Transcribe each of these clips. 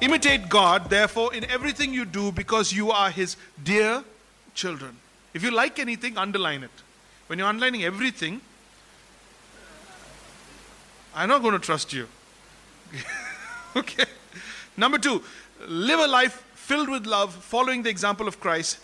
Imitate God, therefore, in everything you do because you are His dear children. If you like anything, underline it. When you're underlining everything, I'm not going to trust you. okay. Number two, live a life filled with love, following the example of Christ.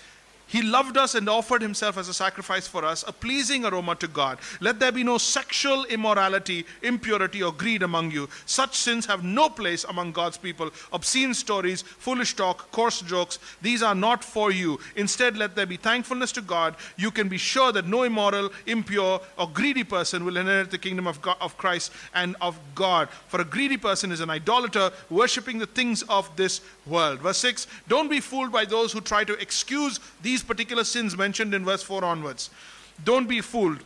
He loved us and offered himself as a sacrifice for us, a pleasing aroma to God. Let there be no sexual immorality, impurity, or greed among you. Such sins have no place among God's people. Obscene stories, foolish talk, coarse jokes, these are not for you. Instead, let there be thankfulness to God. You can be sure that no immoral, impure, or greedy person will inherit the kingdom of, God, of Christ and of God. For a greedy person is an idolater, worshipping the things of this world. Verse 6 Don't be fooled by those who try to excuse these particular sins mentioned in verse 4 onwards. Don't be fooled.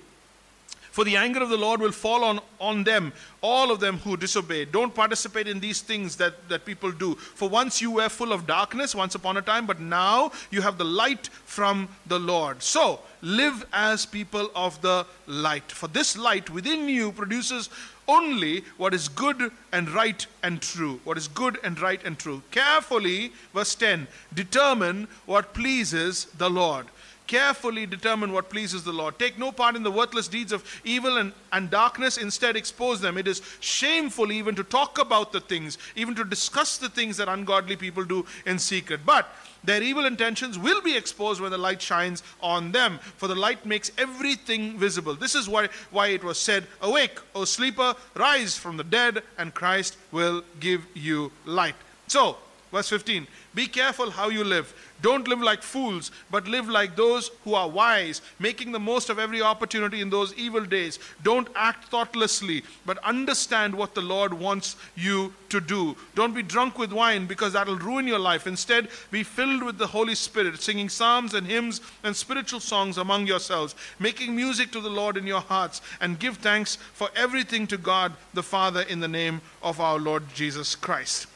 For the anger of the Lord will fall on, on them, all of them who disobey. Don't participate in these things that, that people do. For once you were full of darkness, once upon a time, but now you have the light from the Lord. So live as people of the light. For this light within you produces only what is good and right and true. What is good and right and true. Carefully, verse 10, determine what pleases the Lord. Carefully determine what pleases the Lord. Take no part in the worthless deeds of evil and, and darkness, instead, expose them. It is shameful even to talk about the things, even to discuss the things that ungodly people do in secret. But their evil intentions will be exposed when the light shines on them, for the light makes everything visible. This is why, why it was said, Awake, O sleeper, rise from the dead, and Christ will give you light. So, verse 15 Be careful how you live. Don't live like fools, but live like those who are wise, making the most of every opportunity in those evil days. Don't act thoughtlessly, but understand what the Lord wants you to do. Don't be drunk with wine, because that'll ruin your life. Instead, be filled with the Holy Spirit, singing psalms and hymns and spiritual songs among yourselves, making music to the Lord in your hearts, and give thanks for everything to God the Father in the name of our Lord Jesus Christ.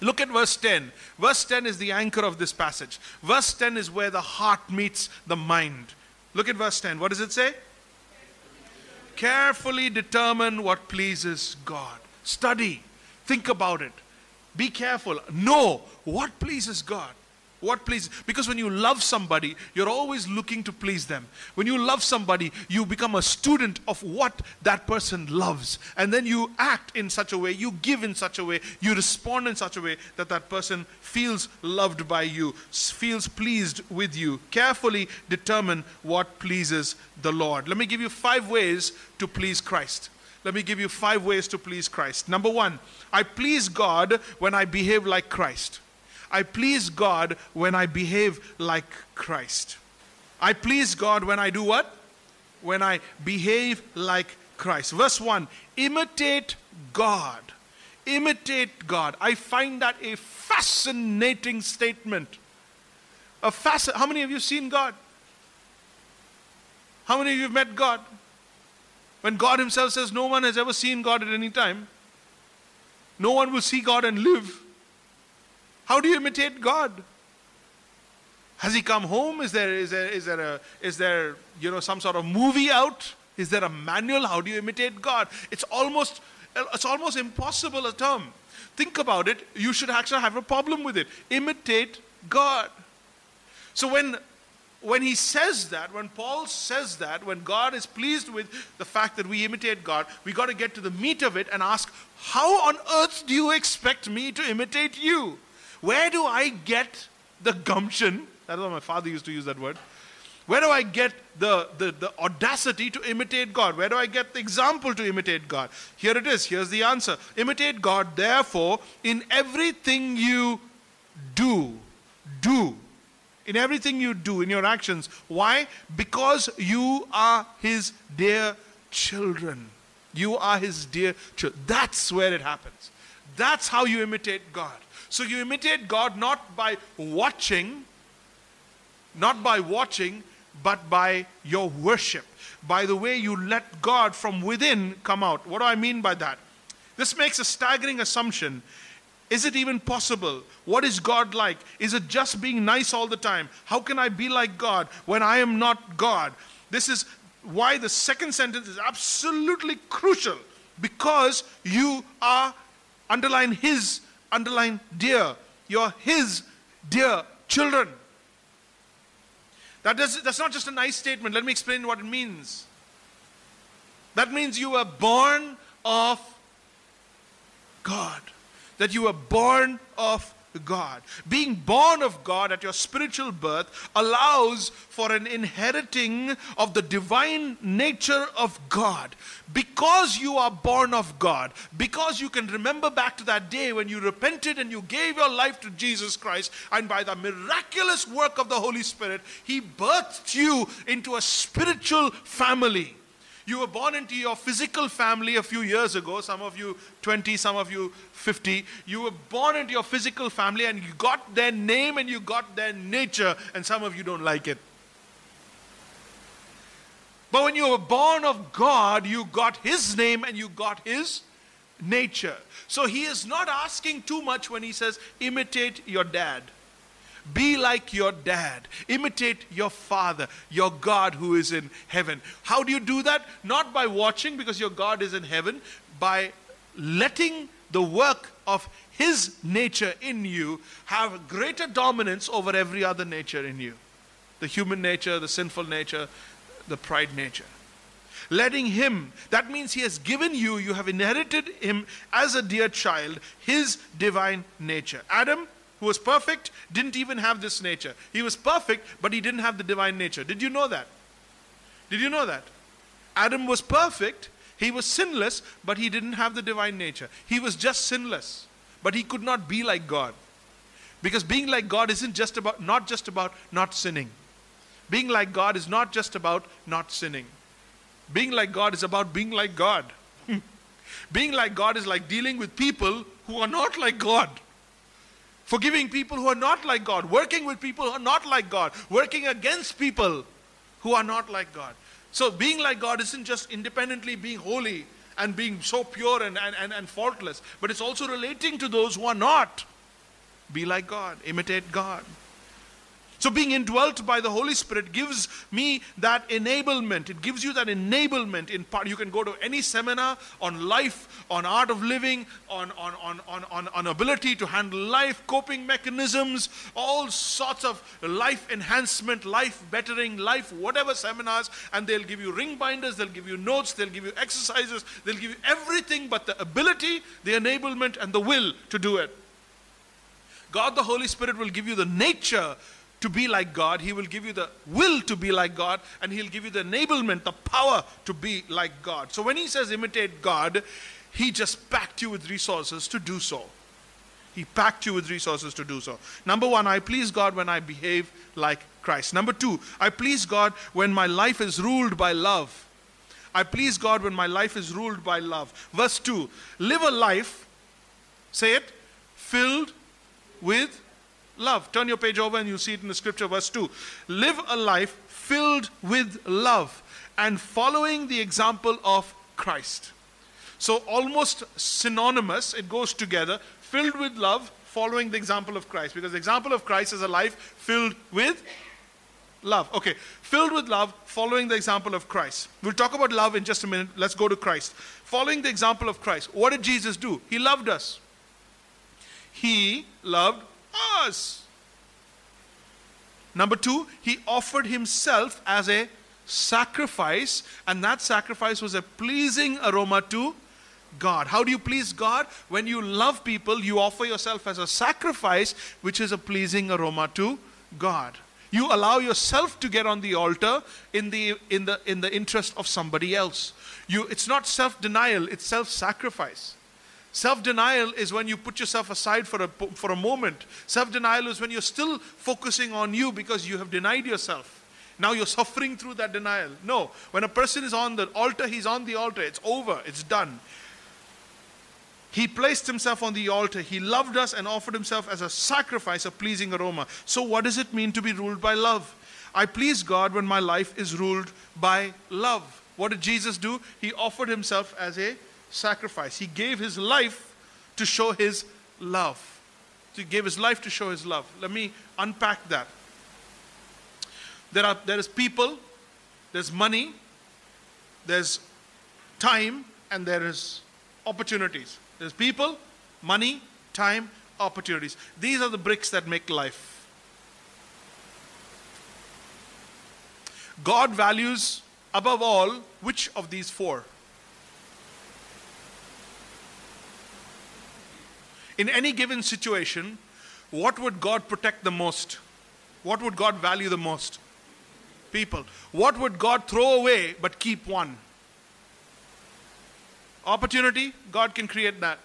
Look at verse 10. Verse 10 is the anchor of this passage. Verse 10 is where the heart meets the mind. Look at verse 10. What does it say? Carefully determine what pleases God. Study. Think about it. Be careful. Know what pleases God. What pleases? Because when you love somebody, you're always looking to please them. When you love somebody, you become a student of what that person loves. And then you act in such a way, you give in such a way, you respond in such a way that that person feels loved by you, feels pleased with you. Carefully determine what pleases the Lord. Let me give you five ways to please Christ. Let me give you five ways to please Christ. Number one, I please God when I behave like Christ. I please God when I behave like Christ. I please God when I do what? When I behave like Christ. Verse 1 Imitate God. Imitate God. I find that a fascinating statement. A fasc- How many of you seen God? How many of you have met God? When God Himself says, No one has ever seen God at any time, no one will see God and live. How do you imitate God? Has he come home? Is there, is there, is there, a, is there you know, some sort of movie out? Is there a manual? How do you imitate God? It's almost, it's almost impossible a term. Think about it. You should actually have a problem with it. Imitate God. So when when he says that, when Paul says that, when God is pleased with the fact that we imitate God, we got to get to the meat of it and ask, how on earth do you expect me to imitate you? Where do I get the gumption? That's what my father used to use that word. Where do I get the, the, the audacity to imitate God? Where do I get the example to imitate God? Here it is. Here's the answer. Imitate God, therefore, in everything you do. Do. In everything you do, in your actions. Why? Because you are His dear children. You are His dear children. That's where it happens. That's how you imitate God. So you imitate God not by watching, not by watching, but by your worship, by the way you let God from within come out. What do I mean by that? This makes a staggering assumption. Is it even possible? What is God like? Is it just being nice all the time? How can I be like God when I am not God? This is why the second sentence is absolutely crucial. because you are, underline his, underline dear. You're his dear children. That does, that's not just a nice statement. Let me explain what it means. That means you were born of God. That you were born of God. Being born of God at your spiritual birth allows for an inheriting of the divine nature of God. Because you are born of God, because you can remember back to that day when you repented and you gave your life to Jesus Christ, and by the miraculous work of the Holy Spirit, He birthed you into a spiritual family. You were born into your physical family a few years ago, some of you 20, some of you 50. You were born into your physical family and you got their name and you got their nature, and some of you don't like it. But when you were born of God, you got His name and you got His nature. So He is not asking too much when He says, imitate your dad. Be like your dad. Imitate your father, your God who is in heaven. How do you do that? Not by watching because your God is in heaven, by letting the work of his nature in you have greater dominance over every other nature in you the human nature, the sinful nature, the pride nature. Letting him, that means he has given you, you have inherited him as a dear child, his divine nature. Adam who was perfect, didn't even have this nature. He was perfect, but he didn't have the divine nature. Did you know that? Did you know that? Adam was perfect, he was sinless, but he didn't have the divine nature. He was just sinless, but he could not be like God. Because being like God isn't just about not just about not sinning. Being like God is not just about not sinning. Being like God is about being like God. being like God is like dealing with people who are not like God forgiving people who are not like God, working with people who are not like God, working against people who are not like God. So being like God isn't just independently being holy and being so pure and, and, and, and faultless, but it's also relating to those who are not. Be like God, imitate God. So, being indwelt by the Holy Spirit gives me that enablement. It gives you that enablement in part. You can go to any seminar on life, on art of living, on, on, on, on, on, on ability to handle life, coping mechanisms, all sorts of life enhancement, life bettering, life whatever seminars. And they'll give you ring binders, they'll give you notes, they'll give you exercises, they'll give you everything but the ability, the enablement, and the will to do it. God the Holy Spirit will give you the nature to be like God, He will give you the will to be like God, and He'll give you the enablement, the power to be like God. So when He says imitate God, He just packed you with resources to do so. He packed you with resources to do so. Number one, I please God when I behave like Christ. Number two, I please God when my life is ruled by love. I please God when my life is ruled by love. Verse 2 Live a life, say it, filled with love. Turn your page over and you'll see it in the scripture, verse 2. Live a life filled with love and following the example of Christ. So, almost synonymous, it goes together. Filled with love, following the example of Christ. Because the example of Christ is a life filled with love. Okay, filled with love, following the example of Christ. We'll talk about love in just a minute. Let's go to Christ. Following the example of Christ. What did Jesus do? He loved us. He loved us. Number two, he offered himself as a sacrifice, and that sacrifice was a pleasing aroma to God. How do you please God? When you love people, you offer yourself as a sacrifice, which is a pleasing aroma to God. You allow yourself to get on the altar in the, in the, in the interest of somebody else. You, it's not self denial, it's self sacrifice. Self denial is when you put yourself aside for a, for a moment. Self denial is when you're still focusing on you because you have denied yourself. Now you're suffering through that denial. No, when a person is on the altar, he's on the altar. It's over, it's done. He placed himself on the altar. He loved us and offered himself as a sacrifice, a pleasing aroma. So, what does it mean to be ruled by love? I please God when my life is ruled by love. What did Jesus do? He offered himself as a sacrifice. He gave his life to show his love. He gave his life to show his love. Let me unpack that. There are there is people, there's money, there's time, and there is opportunities. There's people, money, time, opportunities. These are the bricks that make life. God values above all which of these four? In any given situation, what would God protect the most? What would God value the most? People. What would God throw away but keep one? Opportunity, God can create that.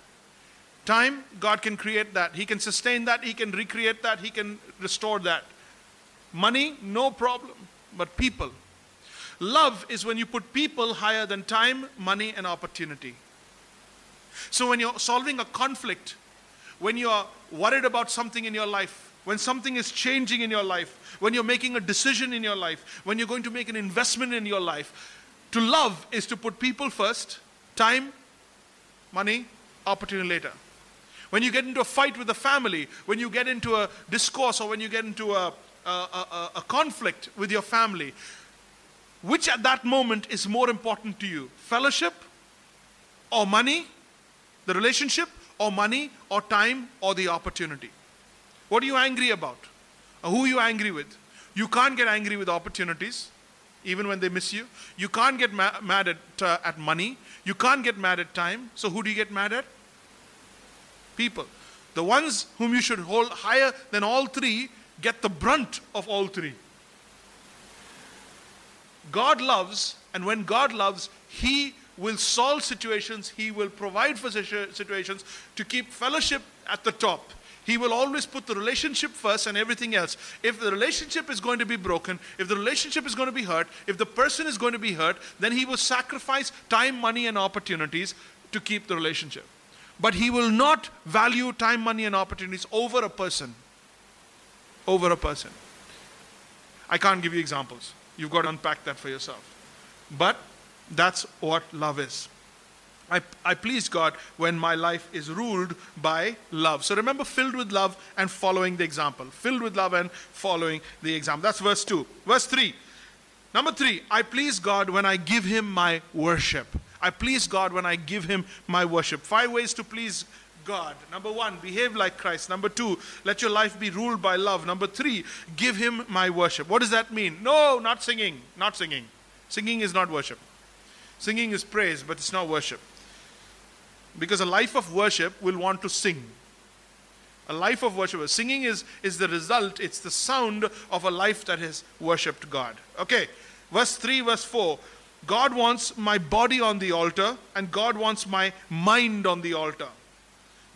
Time, God can create that. He can sustain that, He can recreate that, He can restore that. Money, no problem. But people. Love is when you put people higher than time, money, and opportunity. So when you're solving a conflict, when you're worried about something in your life, when something is changing in your life, when you're making a decision in your life, when you're going to make an investment in your life, to love is to put people first, time, money, opportunity later. When you get into a fight with a family, when you get into a discourse or when you get into a, a, a, a conflict with your family, which at that moment is more important to you? Fellowship or money, the relationship, or money, or time, or the opportunity? What are you angry about? Or who are you angry with? You can't get angry with opportunities, even when they miss you. You can't get ma- mad at, uh, at money. You can't get mad at time. So who do you get mad at? People. The ones whom you should hold higher than all three get the brunt of all three. God loves, and when God loves, He will solve situations, He will provide for situations to keep fellowship at the top. He will always put the relationship first and everything else. If the relationship is going to be broken, if the relationship is going to be hurt, if the person is going to be hurt, then he will sacrifice time, money, and opportunities to keep the relationship. But he will not value time, money, and opportunities over a person. Over a person. I can't give you examples. You've got to unpack that for yourself. But that's what love is. I, I please God when my life is ruled by love. So remember, filled with love and following the example. Filled with love and following the example. That's verse 2. Verse 3. Number 3. I please God when I give him my worship. I please God when I give him my worship. Five ways to please God. Number one, behave like Christ. Number two, let your life be ruled by love. Number three, give him my worship. What does that mean? No, not singing. Not singing. Singing is not worship. Singing is praise, but it's not worship. Because a life of worship will want to sing. A life of worship. Singing is, is the result, it's the sound of a life that has worshipped God. Okay, verse 3, verse 4. God wants my body on the altar, and God wants my mind on the altar.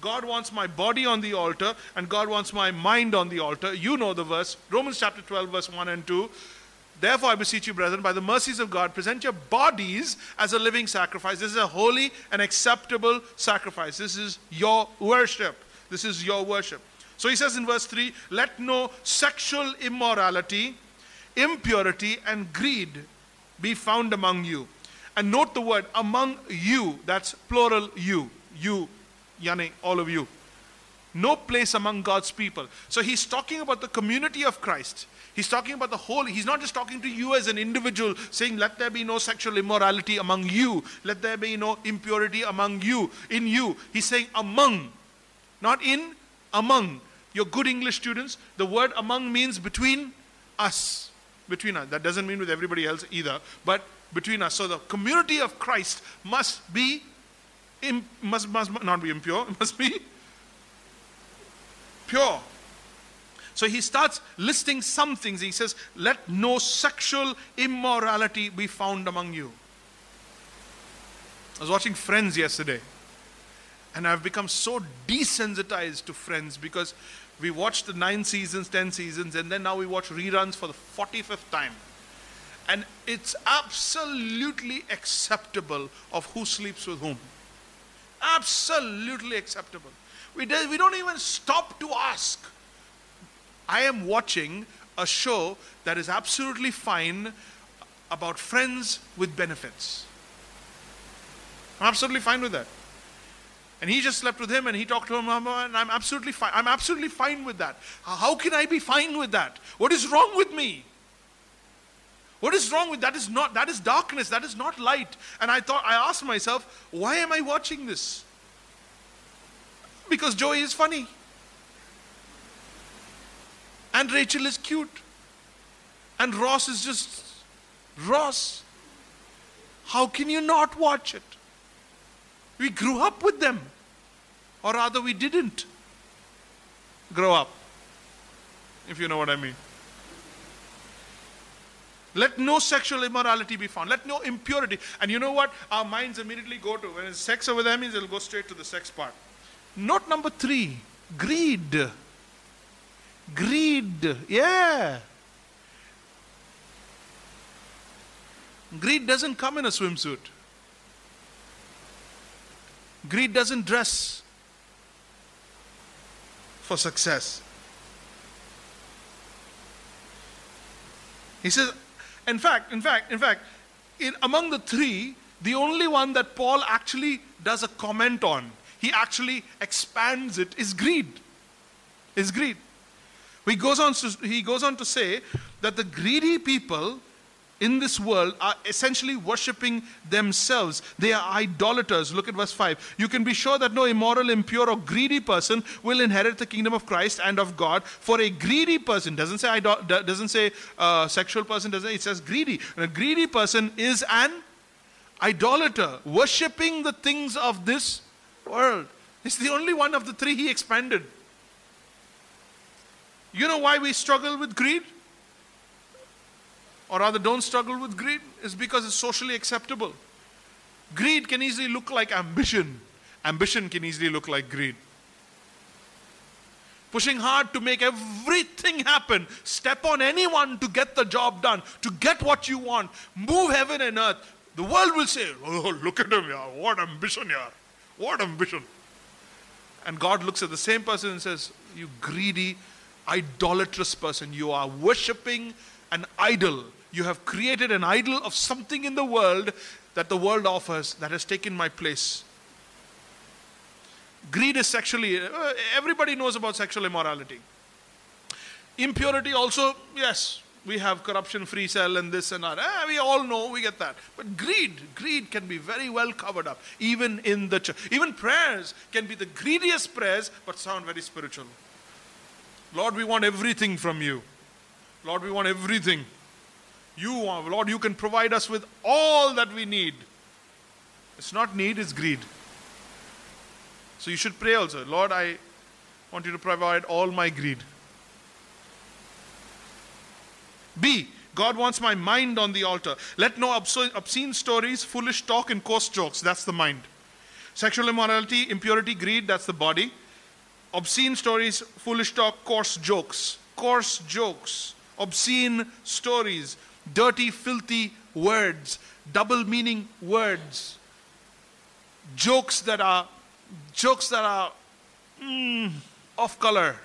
God wants my body on the altar, and God wants my mind on the altar. You know the verse, Romans chapter 12, verse 1 and 2. Therefore, I beseech you, brethren, by the mercies of God, present your bodies as a living sacrifice. This is a holy and acceptable sacrifice. This is your worship. This is your worship. So he says in verse 3 let no sexual immorality, impurity, and greed be found among you. And note the word among you, that's plural you, you, yani all of you. No place among God's people. So he's talking about the community of Christ. He's talking about the whole, he's not just talking to you as an individual, saying, Let there be no sexual immorality among you, let there be no impurity among you, in you. He's saying among, not in, among. Your good English students, the word among means between us. Between us. That doesn't mean with everybody else either, but between us. So the community of Christ must be, must, must not be impure, must be pure. So he starts listing some things. He says, Let no sexual immorality be found among you. I was watching Friends yesterday, and I've become so desensitized to Friends because we watched the nine seasons, ten seasons, and then now we watch reruns for the 45th time. And it's absolutely acceptable of who sleeps with whom. Absolutely acceptable. We, do, we don't even stop to ask I am watching a show that is absolutely fine about friends with benefits. I'm absolutely fine with that. And he just slept with him and he talked to him, and I'm absolutely fine. I'm absolutely fine with that. How can I be fine with that? What is wrong with me? What is wrong with that? Is not that is darkness. That is not light. And I thought I asked myself, why am I watching this? Because Joey is funny. And Rachel is cute. And Ross is just Ross. How can you not watch it? We grew up with them. Or rather, we didn't grow up, if you know what I mean. Let no sexual immorality be found. Let no impurity. And you know what? Our minds immediately go to when it's sex over there means they'll go straight to the sex part. Note number three greed. Greed. Yeah. Greed doesn't come in a swimsuit. Greed doesn't dress for success. He says, in fact, in fact, in fact, in, among the three, the only one that Paul actually does a comment on, he actually expands it, is greed. Is greed. He goes on to, he goes on to say that the greedy people in this world are essentially worshipping themselves. They are idolaters. Look at verse 5. You can be sure that no immoral, impure, or greedy person will inherit the kingdom of Christ and of God. For a greedy person, doesn't say, idol, doesn't say uh, sexual person, doesn't it says greedy. And a greedy person is an idolater, worshipping the things of this world. It's the only one of the three he expanded. You know why we struggle with greed? or rather don't struggle with greed is because it's socially acceptable. Greed can easily look like ambition. Ambition can easily look like greed. Pushing hard to make everything happen, step on anyone to get the job done, to get what you want, move heaven and earth. The world will say, Oh, look at him, yeah. What ambition, yeah. What ambition. And God looks at the same person and says, You greedy, idolatrous person, you are worshipping an idol you have created an idol of something in the world that the world offers that has taken my place. Greed is sexually, uh, everybody knows about sexual immorality. Impurity also, yes, we have corruption free cell and this and that. Eh, we all know, we get that. But greed, greed can be very well covered up, even in the church. Even prayers can be the greediest prayers, but sound very spiritual. Lord, we want everything from you. Lord, we want everything. You, Lord, you can provide us with all that we need. It's not need, it's greed. So you should pray also, Lord, I want you to provide all my greed. B, God wants my mind on the altar. Let no obscene stories, foolish talk, and coarse jokes. That's the mind. Sexual immorality, impurity, greed, that's the body. Obscene stories, foolish talk, coarse jokes. Coarse jokes, obscene stories, dirty, filthy words, double meaning words, jokes that are jokes that are mm, off color.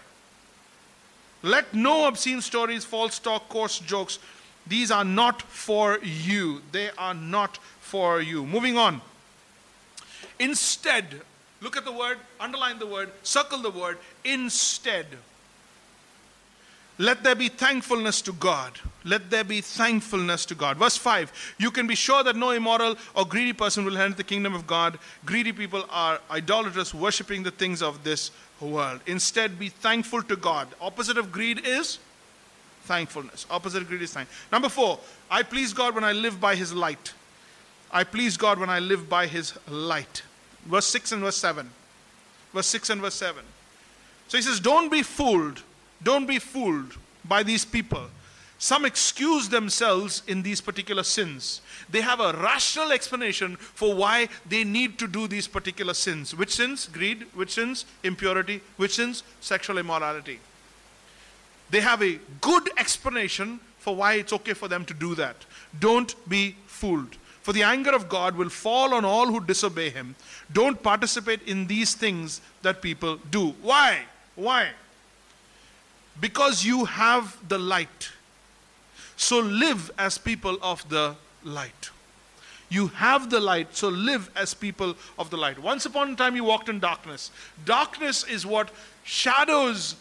Let no obscene stories, false talk, coarse jokes. These are not for you. They are not for you. Moving on. Instead, look at the word, underline the word, circle the word, instead. Let there be thankfulness to God. Let there be thankfulness to God. Verse 5 You can be sure that no immoral or greedy person will enter the kingdom of God. Greedy people are idolaters, worshipping the things of this world. Instead, be thankful to God. Opposite of greed is thankfulness. Opposite of greed is thank. Number four, I please God when I live by his light. I please God when I live by his light. Verse 6 and verse 7. Verse 6 and verse 7. So he says, Don't be fooled don't be fooled by these people. Some excuse themselves in these particular sins. They have a rational explanation for why they need to do these particular sins. Which sins? Greed. Which sins? Impurity. Which sins? Sexual immorality. They have a good explanation for why it's okay for them to do that. Don't be fooled. For the anger of God will fall on all who disobey Him. Don't participate in these things that people do. Why? Why? Because you have the light. So live as people of the light. You have the light, so live as people of the light. Once upon a time, you walked in darkness. Darkness is what shadows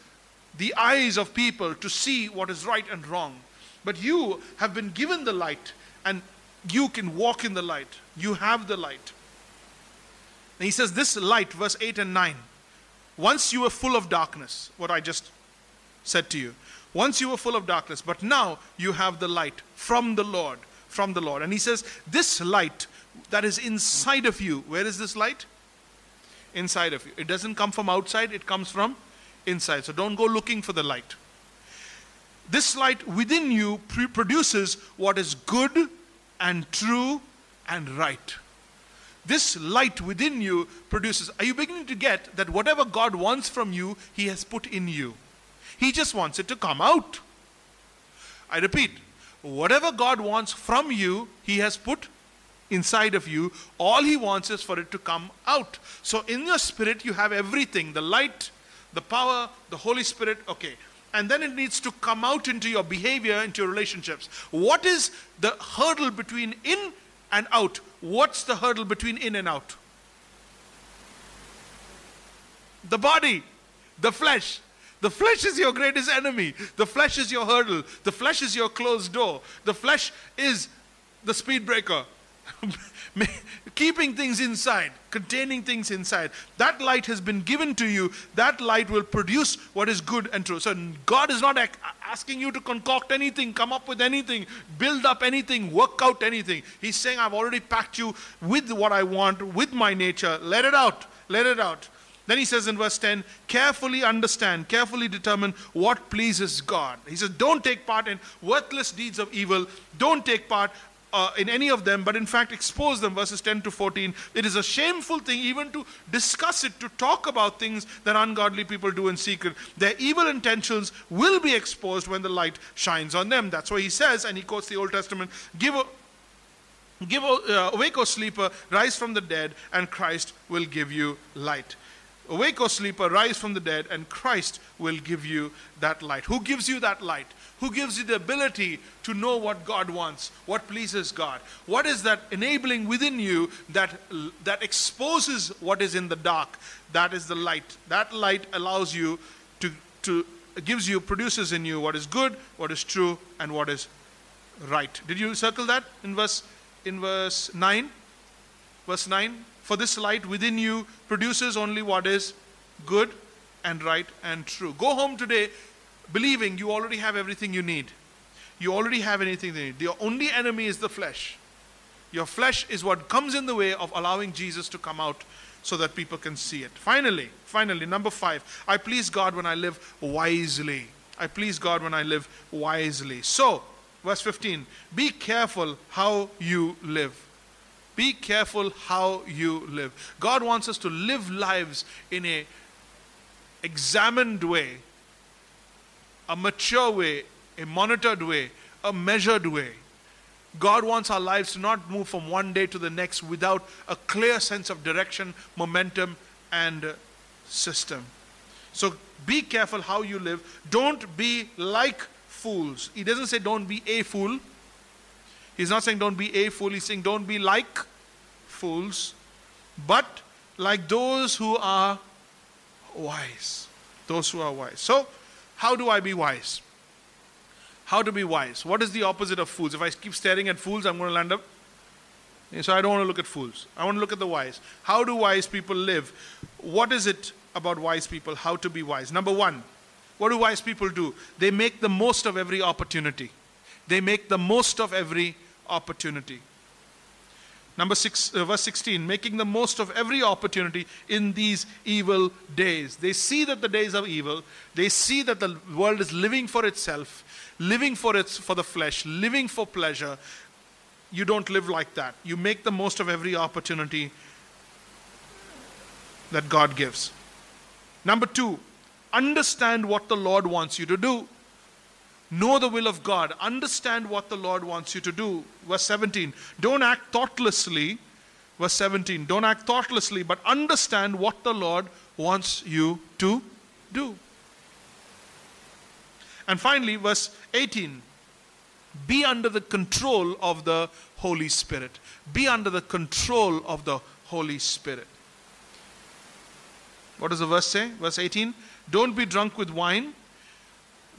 the eyes of people to see what is right and wrong. But you have been given the light, and you can walk in the light. You have the light. And he says, This light, verse 8 and 9, once you were full of darkness, what I just said to you. Once you were full of darkness, but now you have the light from the Lord. From the Lord. And he says, This light that is inside of you, where is this light? Inside of you. It doesn't come from outside, it comes from inside. So don't go looking for the light. This light within you produces what is good and true and right. This light within you produces. Are you beginning to get that whatever God wants from you, He has put in you? He just wants it to come out. I repeat, whatever God wants from you, He has put inside of you. All He wants is for it to come out. So in your spirit, you have everything the light, the power, the Holy Spirit. Okay. And then it needs to come out into your behavior, into your relationships. What is the hurdle between in and out? What's the hurdle between in and out? The body, the flesh. The flesh is your greatest enemy. The flesh is your hurdle. The flesh is your closed door. The flesh is the speed breaker. keeping things inside, containing things inside. That light has been given to you. That light will produce what is good and true. So God is not asking you to concoct anything, come up with anything, build up anything, work out anything. He's saying, I've already packed you with what I want, with my nature. Let it out. Let it out. Then he says in verse 10, carefully understand, carefully determine what pleases God. He says, don't take part in worthless deeds of evil. Don't take part uh, in any of them, but in fact expose them, verses 10 to 14. It is a shameful thing even to discuss it, to talk about things that ungodly people do in secret. Their evil intentions will be exposed when the light shines on them. That's why he says, and he quotes the Old Testament, give a, Give, uh, awake, O sleeper, rise from the dead, and Christ will give you light. Awake, O sleeper, rise from the dead, and Christ will give you that light. Who gives you that light? Who gives you the ability to know what God wants, what pleases God? What is that enabling within you that, that exposes what is in the dark? That is the light. That light allows you to, to gives you, produces in you what is good, what is true, and what is right. Did you circle that in verse in verse 9? Verse 9 for this light within you produces only what is good and right and true. Go home today believing you already have everything you need. You already have anything you need. The only enemy is the flesh. Your flesh is what comes in the way of allowing Jesus to come out so that people can see it. Finally, finally, number five, I please God when I live wisely. I please God when I live wisely. So, verse 15, be careful how you live. Be careful how you live. God wants us to live lives in a examined way, a mature way, a monitored way, a measured way. God wants our lives to not move from one day to the next without a clear sense of direction, momentum, and system. So be careful how you live. Don't be like fools. He doesn't say don't be a fool. He's not saying don't be a fool, he's saying don't be like fools, but like those who are wise. Those who are wise. So, how do I be wise? How to be wise? What is the opposite of fools? If I keep staring at fools, I'm going to land up. So, I don't want to look at fools. I want to look at the wise. How do wise people live? What is it about wise people? How to be wise? Number one, what do wise people do? They make the most of every opportunity. They make the most of every opportunity. Number six, uh, verse 16, making the most of every opportunity in these evil days. They see that the days are evil. They see that the world is living for itself, living for its for the flesh, living for pleasure. You don't live like that. You make the most of every opportunity that God gives. Number two, understand what the Lord wants you to do. Know the will of God. Understand what the Lord wants you to do. Verse 17. Don't act thoughtlessly. Verse 17. Don't act thoughtlessly, but understand what the Lord wants you to do. And finally, verse 18. Be under the control of the Holy Spirit. Be under the control of the Holy Spirit. What does the verse say? Verse 18. Don't be drunk with wine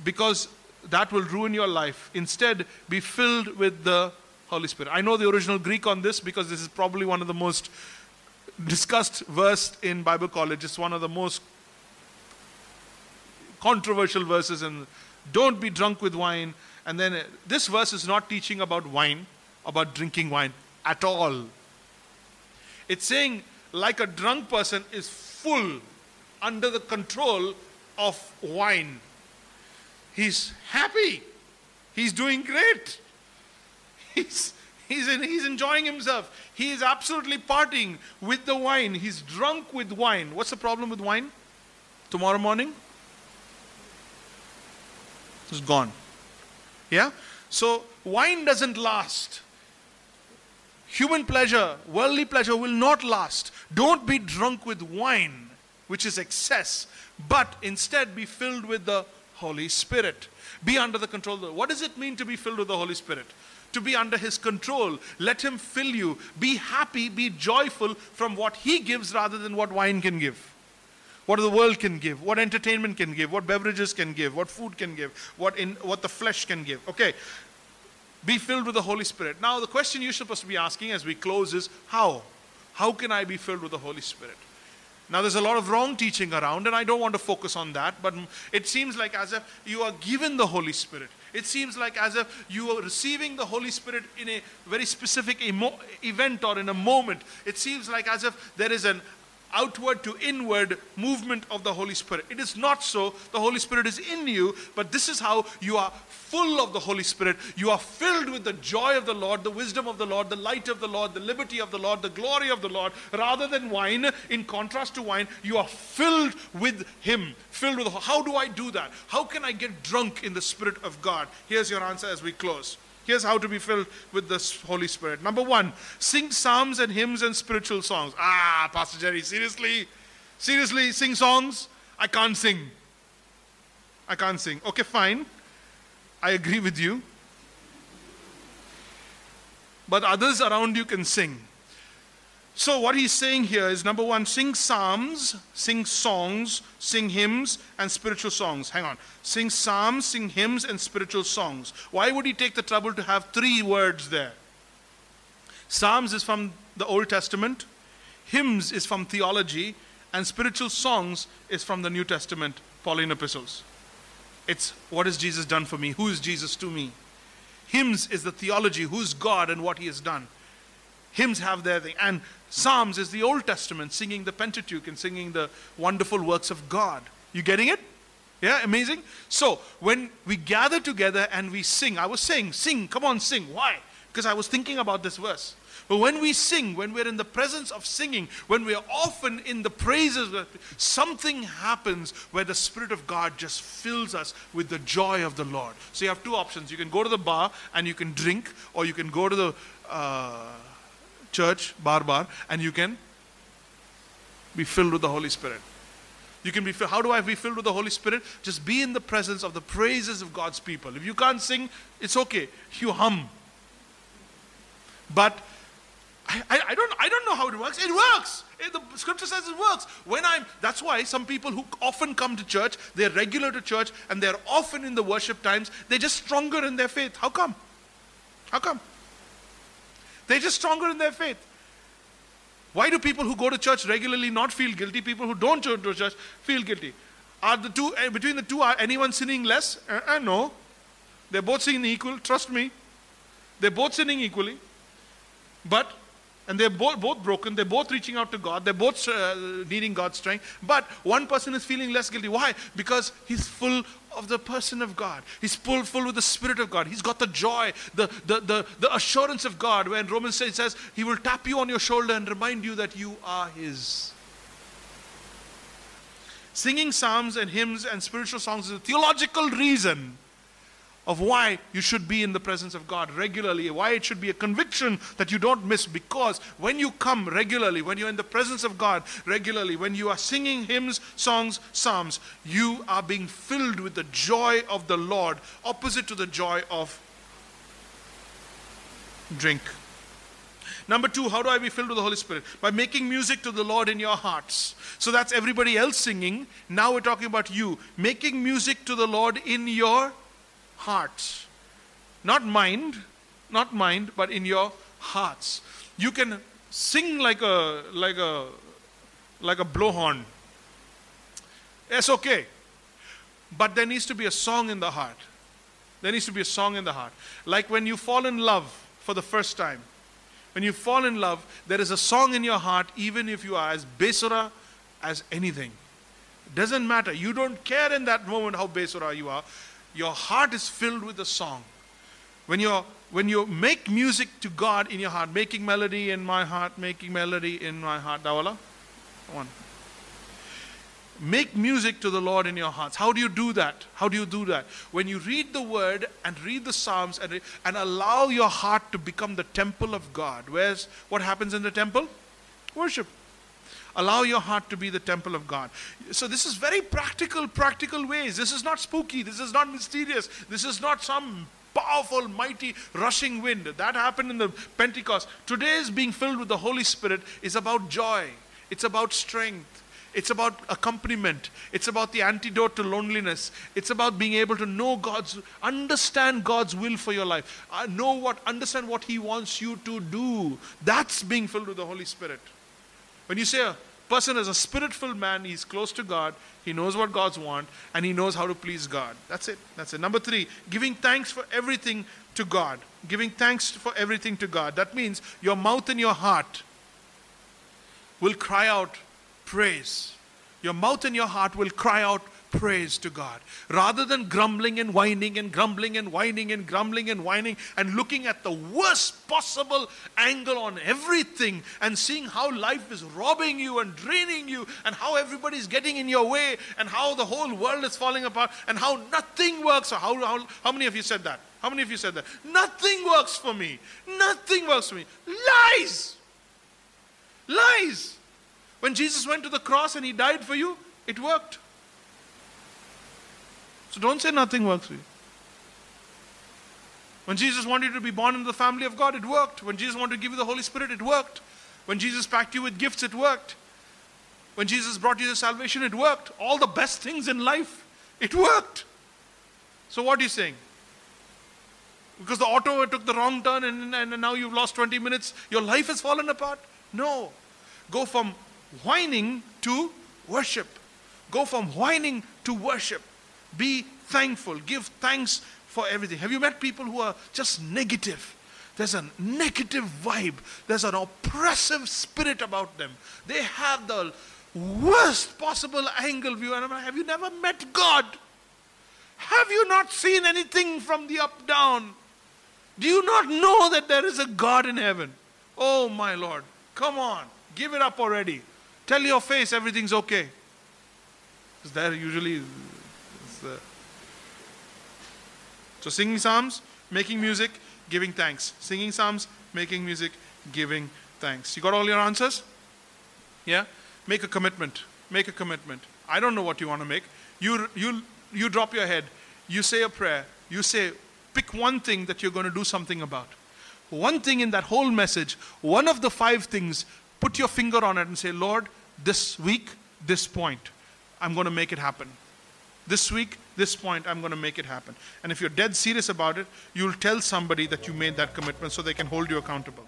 because that will ruin your life. Instead, be filled with the Holy Spirit. I know the original Greek on this because this is probably one of the most discussed verse in Bible college. It's one of the most controversial verses and don't be drunk with wine. And then uh, this verse is not teaching about wine, about drinking wine at all. It's saying like a drunk person is full under the control of wine. He's happy. He's doing great. He's, he's, he's enjoying himself. He is absolutely partying with the wine. He's drunk with wine. What's the problem with wine? Tomorrow morning? It's gone. Yeah? So, wine doesn't last. Human pleasure, worldly pleasure will not last. Don't be drunk with wine, which is excess, but instead be filled with the Holy Spirit. Be under the control. What does it mean to be filled with the Holy Spirit? To be under His control. Let Him fill you. Be happy, be joyful from what He gives rather than what wine can give. What the world can give, what entertainment can give, what beverages can give, what food can give, what, in, what the flesh can give. Okay, be filled with the Holy Spirit. Now, the question you're supposed to be asking as we close is how? How can I be filled with the Holy Spirit? Now, there's a lot of wrong teaching around, and I don't want to focus on that, but it seems like as if you are given the Holy Spirit. It seems like as if you are receiving the Holy Spirit in a very specific emo- event or in a moment. It seems like as if there is an outward to inward movement of the Holy Spirit. It is not so. The Holy Spirit is in you, but this is how you are full of the Holy Spirit. You are filled with the joy of the Lord, the wisdom of the Lord, the light of the Lord, the liberty of the Lord, the glory of the Lord. Rather than wine, in contrast to wine, you are filled with Him. Filled with. How do I do that? How can I get drunk in the Spirit of God? Here's your answer as we close. Here's how to be filled with the Holy Spirit. Number one, sing psalms and hymns and spiritual songs. Ah, Pastor Jerry, seriously? Seriously, sing songs? I can't sing. I can't sing. Okay, fine. I agree with you. But others around you can sing. So, what he's saying here is number one, sing psalms, sing songs, sing hymns, and spiritual songs. Hang on. Sing psalms, sing hymns, and spiritual songs. Why would he take the trouble to have three words there? Psalms is from the Old Testament, hymns is from theology, and spiritual songs is from the New Testament, Pauline epistles. It's what has Jesus done for me? Who is Jesus to me? Hymns is the theology, who's God and what he has done. Hymns have their thing. And Psalms is the Old Testament, singing the Pentateuch and singing the wonderful works of God. You getting it? Yeah, amazing. So when we gather together and we sing, I was saying, sing, come on, sing. Why? Because I was thinking about this verse. But when we sing, when we're in the presence of singing, when we're often in the praises, something happens where the Spirit of God just fills us with the joy of the Lord. So you have two options. You can go to the bar and you can drink, or you can go to the uh, church, bar bar, and you can be filled with the Holy Spirit. You can be filled. How do I be filled with the Holy Spirit? Just be in the presence of the praises of God's people. If you can't sing, it's okay. You hum. But I, I, don't, I don't know how it works. It works. It, the scripture says it works. When I'm, that's why some people who often come to church, they're regular to church, and they're often in the worship times, they're just stronger in their faith. How come? How come? They're just stronger in their faith. Why do people who go to church regularly not feel guilty? People who don't go to church feel guilty. Are the two eh, between the two? Are anyone sinning less? Uh, uh, no. They're both sinning equal. Trust me. They're both sinning equally. But and they're both, both broken. They're both reaching out to God. They're both uh, needing God's strength. But one person is feeling less guilty. Why? Because he's full of the person of God. He's full, full with the Spirit of God. He's got the joy, the, the, the, the assurance of God. When Romans says, says, He will tap you on your shoulder and remind you that you are His. Singing psalms and hymns and spiritual songs is a theological reason of why you should be in the presence of God regularly, why it should be a conviction that you don't miss. Because when you come regularly, when you're in the presence of God regularly, when you are singing hymns, songs, psalms, you are being filled with the joy of the Lord, opposite to the joy of drink. Number two, how do I be filled with the Holy Spirit? By making music to the Lord in your hearts. So that's everybody else singing. Now we're talking about you. Making music to the Lord in your hearts. Not mind, not mind, but in your hearts. You can sing like a like a like a blowhorn. It's okay. But there needs to be a song in the heart. There needs to be a song in the heart. Like when you fall in love for the first time. When you fall in love, there is a song in your heart, even if you are as besura as anything. It Doesn't matter. You don't care in that moment how besura you are. Your heart is filled with a song. When you're when you make music to God in your heart, making melody in my heart, making melody in my heart, Dawala, one. Make music to the Lord in your hearts. How do you do that? How do you do that? When you read the word and read the Psalms and, and allow your heart to become the temple of God. Where's what happens in the temple? Worship. Allow your heart to be the temple of God. So this is very practical, practical ways. This is not spooky. This is not mysterious. This is not some powerful, mighty, rushing wind. That happened in the Pentecost. Today's being filled with the Holy Spirit is about joy. It's about strength. It's about accompaniment. It's about the antidote to loneliness. It's about being able to know God's, understand God's will for your life. Uh, know what, understand what He wants you to do. That's being filled with the Holy Spirit. When you say person is a spirit filled man, he's close to God, he knows what God's want, and he knows how to please God. That's it. That's it. Number three, giving thanks for everything to God. Giving thanks for everything to God. That means your mouth and your heart will cry out praise. Your mouth and your heart will cry out praise to God. Rather than grumbling and whining and grumbling and whining and grumbling and whining and looking at the worst possible angle on everything and seeing how life is robbing you and draining you and how everybody's getting in your way and how the whole world is falling apart and how nothing works. How, how, how many of you said that? How many of you said that? Nothing works for me. Nothing works for me. Lies. Lies. When Jesus went to the cross and he died for you, it worked. So don't say nothing works for you. When Jesus wanted you to be born into the family of God, it worked. When Jesus wanted to give you the Holy Spirit, it worked. When Jesus packed you with gifts, it worked. When Jesus brought you to salvation, it worked. All the best things in life, it worked. So what are you saying? Because the auto took the wrong turn and, and now you've lost 20 minutes, your life has fallen apart? No. Go from whining to worship. Go from whining to worship. Be thankful. Give thanks for everything. Have you met people who are just negative? There's a negative vibe, there's an oppressive spirit about them. They have the worst possible angle view. And have you never met God? Have you not seen anything from the up down? Do you not know that there is a God in heaven? Oh, my Lord. Come on. Give it up already. Tell your face everything's okay. Because there usually uh, so singing psalms, making music, giving thanks. Singing psalms, making music, giving thanks. You got all your answers? Yeah? Make a commitment. Make a commitment. I don't know what you want to make. You, you, you drop your head. You say a prayer. You say, pick one thing that you're going to do something about. One thing in that whole message, one of the five things, put your finger on it and say, Lord, this week, this point, I'm going to make it happen. This week, this point, I'm going to make it happen. And if you're dead serious about it, you'll tell somebody that you made that commitment so they can hold you accountable.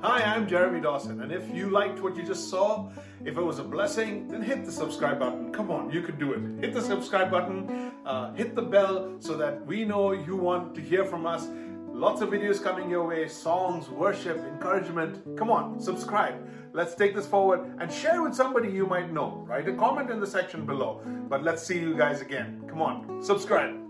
Hi, I'm Jeremy Dawson, and if you liked what you just saw, if it was a blessing, then hit the subscribe button. Come on, you can do it. Hit the subscribe button, uh, hit the bell so that we know you want to hear from us. Lots of videos coming your way songs, worship, encouragement. Come on, subscribe. Let's take this forward and share with somebody you might know. Write a comment in the section below. But let's see you guys again. Come on, subscribe.